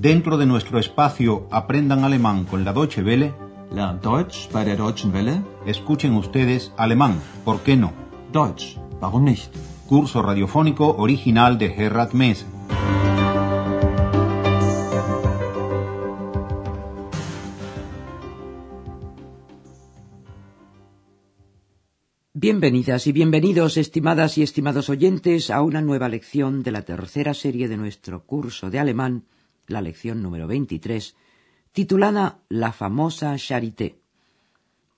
Dentro de nuestro espacio Aprendan Alemán con la Deutsche Welle, Lernt Deutsch bei der Deutschen Welle. escuchen ustedes alemán, ¿por qué no? Deutsch, warum nicht? Curso radiofónico original de Gerhard Mess. Bienvenidas y bienvenidos, estimadas y estimados oyentes, a una nueva lección de la tercera serie de nuestro curso de alemán, la lección número 23, titulada La famosa Charité.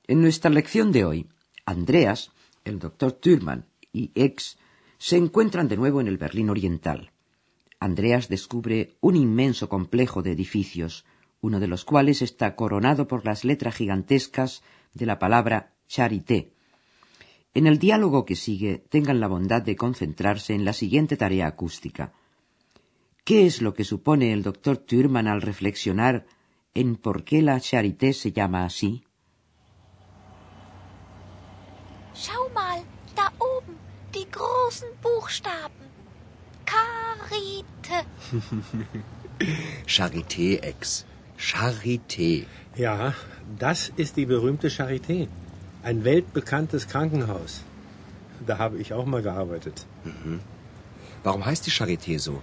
En nuestra lección de hoy, Andreas, el doctor Thürmann y Ex se encuentran de nuevo en el Berlín Oriental. Andreas descubre un inmenso complejo de edificios, uno de los cuales está coronado por las letras gigantescas de la palabra Charité. En el diálogo que sigue, tengan la bondad de concentrarse en la siguiente tarea acústica. ¿Qué es lo que supone el doctor Thürmann al reflexionar en por qué la Charité se llama así? Schau mal, da oben, die großen Buchstaben. Karite. Charité, Ex. Charité. Ja, das ist die berühmte Charité. Ein weltbekanntes Krankenhaus. Da habe ich auch mal gearbeitet. Warum heißt die Charité so?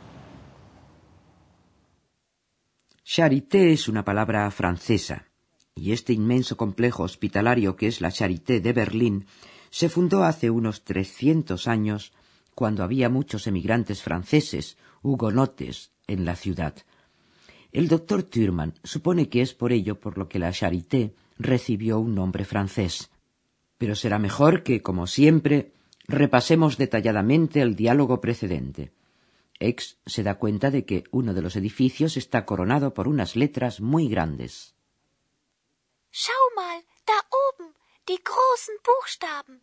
Charité es una palabra francesa, y este inmenso complejo hospitalario que es la Charité de Berlín se fundó hace unos 300 años cuando había muchos emigrantes franceses, hugonotes, en la ciudad. El doctor Thürmann supone que es por ello por lo que la Charité recibió un nombre francés. Pero será mejor que, como siempre, repasemos detalladamente el diálogo precedente. Ex se da cuenta de que uno de los edificios está coronado por unas letras muy grandes. Schau mal, da oben, die großen Buchstaben.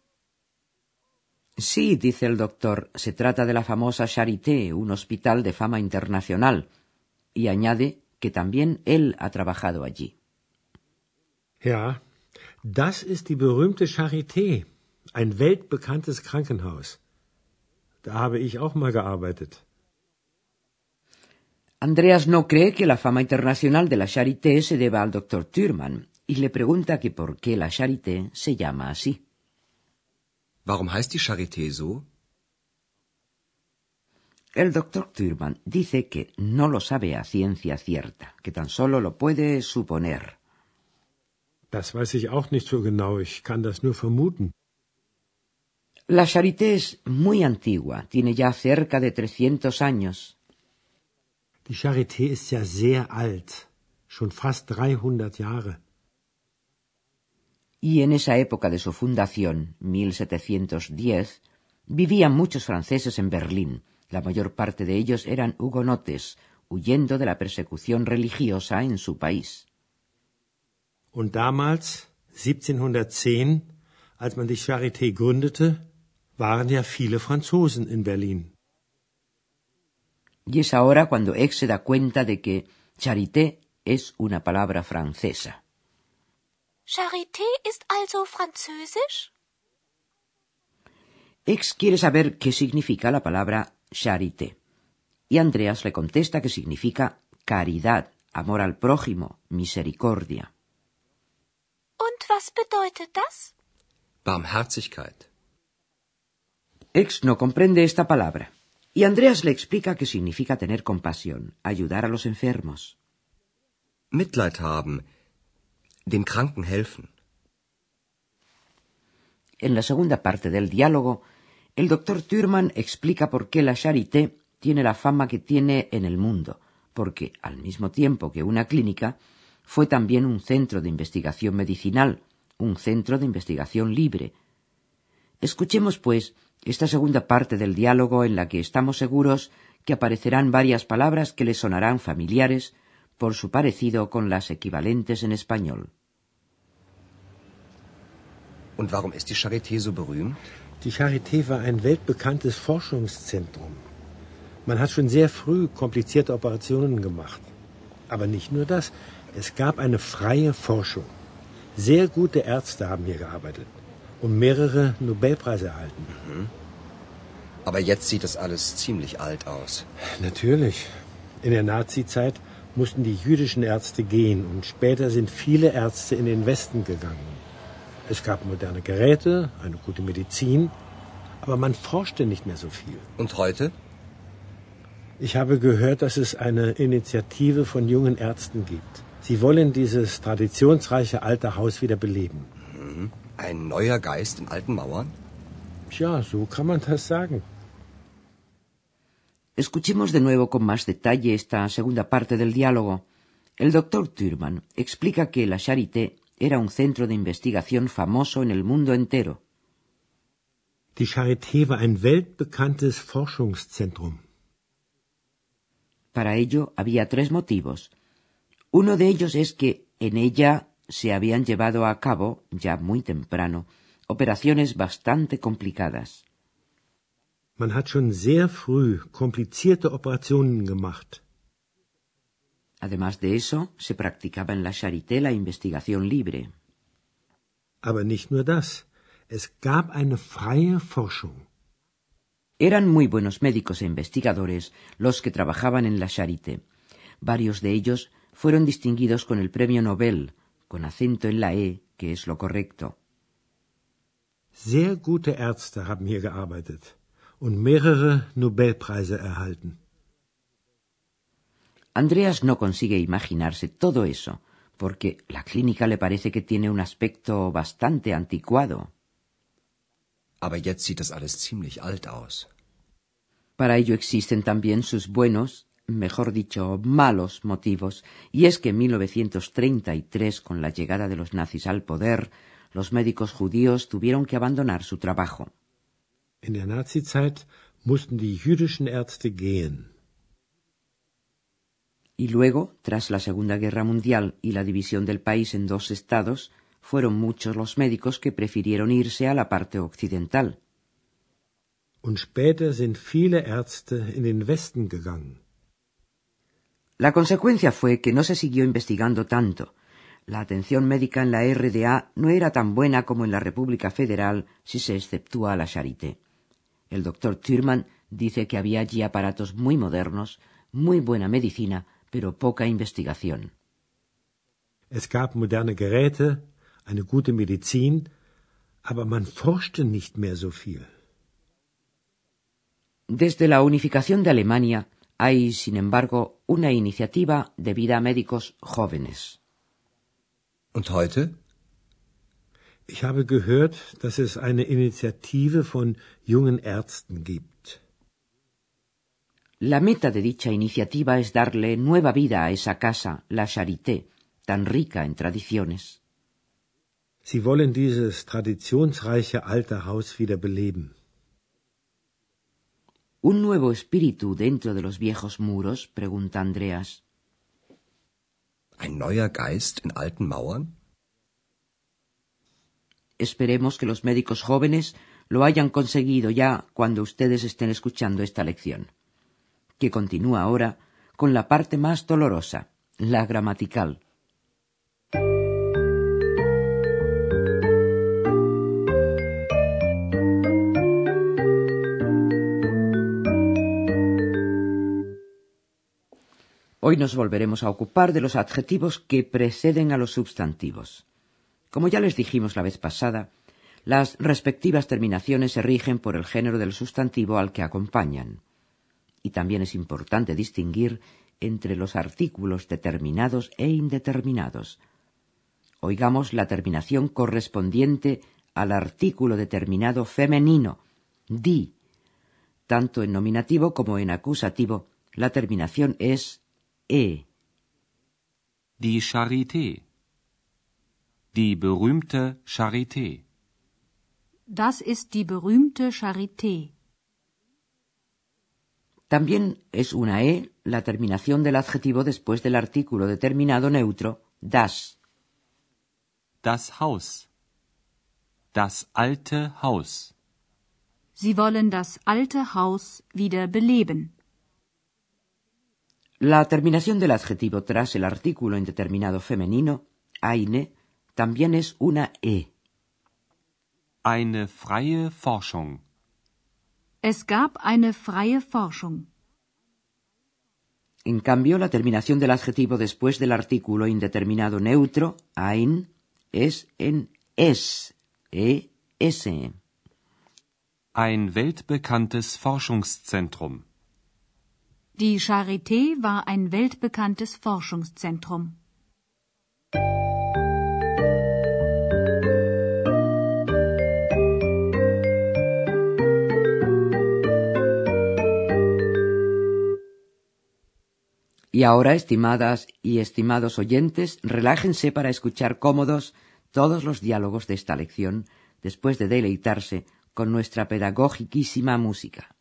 Sí, dice el doctor, se trata de la famosa Charité, un hospital de fama internacional, y añade que también él ha trabajado allí. Ja, das ist die berühmte Charité. Ein weltbekanntes Krankenhaus. Da habe ich auch mal gearbeitet. Andreas no cree que la fama internacional de la Charité se deba al doctor Thürmann y le pregunta que por qué la Charité se llama así. Warum heißt die Charité so? El doctor Thürmann dice que no lo sabe a ciencia cierta, que tan solo lo puede suponer. Das weiß ich auch nicht so genau. Ich kann das nur vermuten. La Charité es muy antigua, tiene ya cerca de 300 años. Die Charité ist ja sehr alt. Schon fast 300 Jahre. Y en esa época de su fundación, 1710, vivían muchos franceses en Berlín. La mayor parte de ellos eran hugonotes, huyendo de la persecución religiosa en su país. Und damals, 1710, als man die Charité gründete, waren ja viele Franzosen in Berlin. Y es ahora cuando Ex se da cuenta de que charité es una palabra francesa. Charité ist also französisch? Ex quiere saber qué significa la palabra charité. Y Andreas le contesta que significa caridad, amor al prójimo, misericordia. Und was bedeutet das? Barmherzigkeit. Ex no comprende esta palabra. Y Andreas le explica que significa tener compasión, ayudar a los enfermos. Mitleid haben. Den Kranken helfen. En la segunda parte del diálogo, el doctor Thürmann explica por qué la Charité tiene la fama que tiene en el mundo, porque al mismo tiempo que una clínica, fue también un centro de investigación medicinal, un centro de investigación libre. Escuchemos, pues, esta segunda parte del diálogo en la que estamos seguros que aparecerán varias palabras que le sonarán familiares por su parecido con las equivalentes en español. Und warum ist die Charité so berühmt? Die Charité war ein weltbekanntes Forschungszentrum. Man hat schon sehr früh komplizierte Operationen gemacht. Aber nicht nur das. Es gab eine freie Forschung. Sehr gute Ärzte haben hier gearbeitet und mehrere Nobelpreise erhalten. Mhm. Aber jetzt sieht das alles ziemlich alt aus. Natürlich. In der Nazizeit mussten die jüdischen Ärzte gehen und später sind viele Ärzte in den Westen gegangen. Es gab moderne Geräte, eine gute Medizin, aber man forschte nicht mehr so viel. Und heute? Ich habe gehört, dass es eine Initiative von jungen Ärzten gibt. Sie wollen dieses traditionsreiche alte Haus wieder beleben. Ein neuer Geist in alten Mauern? Tja, so kann man das sagen. Escuchemos de nuevo con más detalle esta segunda parte del diálogo. El doctor Thürmann explica que la Charité era un centro de investigación famoso en el mundo entero. Die Charité war ein weltbekanntes Forschungszentrum. Para ello había tres motivos. Uno de ellos es que en ella se habían llevado a cabo, ya muy temprano, operaciones bastante complicadas. Man hat schon sehr früh komplizierte Operationen gemacht. Además de eso, se practicaba en la Charité la investigación libre. Aber nicht nur das. Es gab eine freie Forschung. Eran muy buenos médicos e investigadores los que trabajaban en la Charité. Varios de ellos fueron distinguidos con el premio Nobel, con acento en la E, que es lo correcto. Sehr gute Ärzte haben hier gearbeitet und mehrere Nobelpreise erhalten. Andreas no consigue imaginarse todo eso, porque la clínica le parece que tiene un aspecto bastante anticuado. Aber jetzt sieht das alles ziemlich alt aus. Para ello existen también sus buenos, mejor dicho, malos motivos, y es que en 1933, con la llegada de los nazis al poder, los médicos judíos tuvieron que abandonar su trabajo. In der Nazizeit mussten die jüdischen Ärzte gehen. Y luego, tras la Segunda Guerra Mundial y la división del país en dos estados, fueron muchos los médicos que prefirieron irse a la parte occidental. Und später sind viele Ärzte in den Westen gegangen. La consecuencia fue que no se siguió investigando tanto. La atención médica en la RDA no era tan buena como en la República Federal si se exceptúa la Charité. El doctor Thürmann dice que había allí aparatos muy modernos, muy buena medicina, pero poca investigación. Es gab moderne Geräte, eine gute Medizin, aber man forschte nicht mehr so viel. Desde la unificación de Alemania hay, sin embargo, una iniciativa debida a médicos jóvenes. Und heute? Ich habe gehört, dass es eine Initiative von jungen Ärzten gibt. La meta de dicha iniciativa es darle nueva vida a esa casa, la Charité, tan rica en tradiciones. Sie wollen dieses traditionsreiche alte Haus wieder beleben. ¿Un nuevo espíritu dentro de los viejos muros? pregunta Andreas. Ein neuer Geist in alten Mauern? Esperemos que los médicos jóvenes lo hayan conseguido ya cuando ustedes estén escuchando esta lección, que continúa ahora con la parte más dolorosa, la gramatical. Hoy nos volveremos a ocupar de los adjetivos que preceden a los sustantivos. Como ya les dijimos la vez pasada, las respectivas terminaciones se rigen por el género del sustantivo al que acompañan. Y también es importante distinguir entre los artículos determinados e indeterminados. Oigamos la terminación correspondiente al artículo determinado femenino, di. Tanto en nominativo como en acusativo, la terminación es e. Die Charité. Die berühmte Charité. Das ist die berühmte Charité. También es una e la terminación del adjetivo después del artículo determinado neutro das. Das Haus. Das alte Haus. Sie wollen das alte Haus wieder beleben. La terminación del adjetivo tras el artículo indeterminado femenino, eine, también es una e. Eine freie Forschung. Es gab eine freie Forschung. En cambio, la terminación del adjetivo después del artículo indeterminado neutro, ein, es en es, e, s. Ein weltbekanntes Forschungszentrum. Die Charité war ein weltbekanntes Forschungszentrum. Y ahora, estimadas y estimados oyentes, relájense para escuchar cómodos todos los diálogos de esta lección, después de deleitarse con nuestra pedagogiquísima música.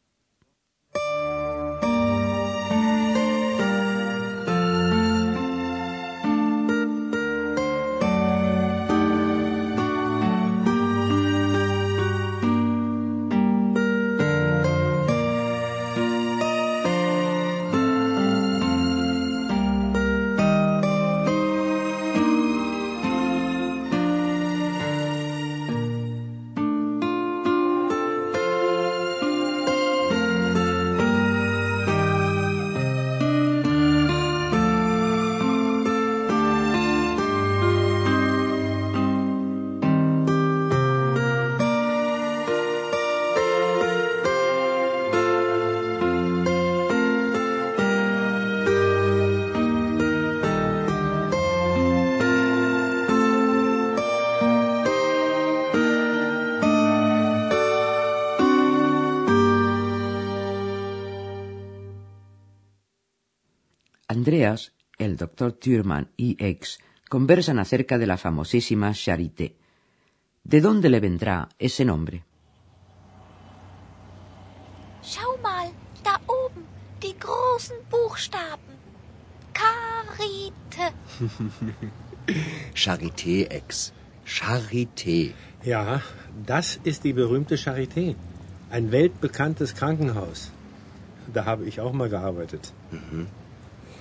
Andreas, el doctor Thurman y X conversan acerca de la famosísima Charité. ¿De dónde le vendrá ese nombre? Schau mal, da oben, die großen Buchstaben. Karite. Charité, Ex. Charité. Ja, das ist die berühmte Charité. Ein weltbekanntes Krankenhaus. Da habe ich auch mal gearbeitet.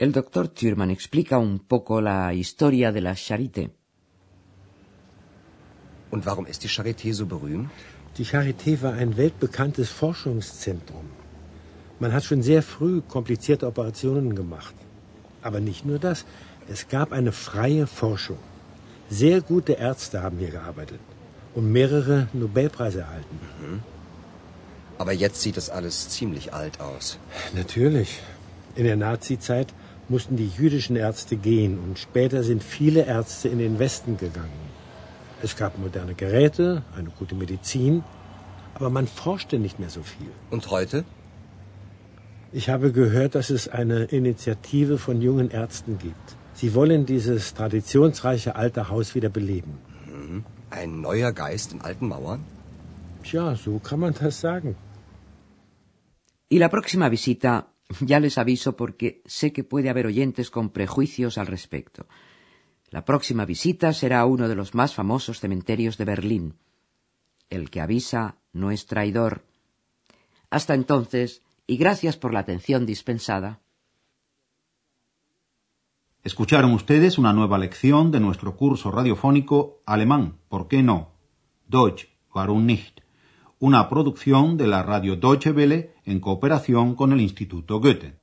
El doctor Thurman explica un poco la historia de la Charité. Und warum ist die Charité so berühmt? Die Charité war ein weltbekanntes Forschungszentrum. Man hat schon sehr früh komplizierte Operationen gemacht. Aber nicht nur das. Es gab eine freie Forschung. Sehr gute Ärzte haben hier gearbeitet und mehrere Nobelpreise erhalten. Aber jetzt sieht das alles ziemlich alt aus. Natürlich. In der Nazizeit mussten die jüdischen Ärzte gehen und später sind viele Ärzte in den Westen gegangen. Es gab moderne Geräte, eine gute Medizin, aber man forschte nicht mehr so viel. Und heute? Ich habe gehört, dass es eine Initiative von jungen Ärzten gibt. Sie wollen dieses traditionsreiche alte Haus wieder beleben. Ein neuer Geist in alten Mauern? Tja, so kann man das sagen. Y la próxima visita, ya les aviso porque sé que puede haber oyentes con prejuicios al respecto. La próxima visita será a uno de los más famosos cementerios de Berlín. El que avisa no es traidor. Hasta entonces, y gracias por la atención dispensada. Escucharon ustedes una nueva lección de nuestro curso radiofónico Alemán, ¿por qué no? Deutsch, warum nicht? Una producción de la radio Deutsche Welle en cooperación con el Instituto Goethe.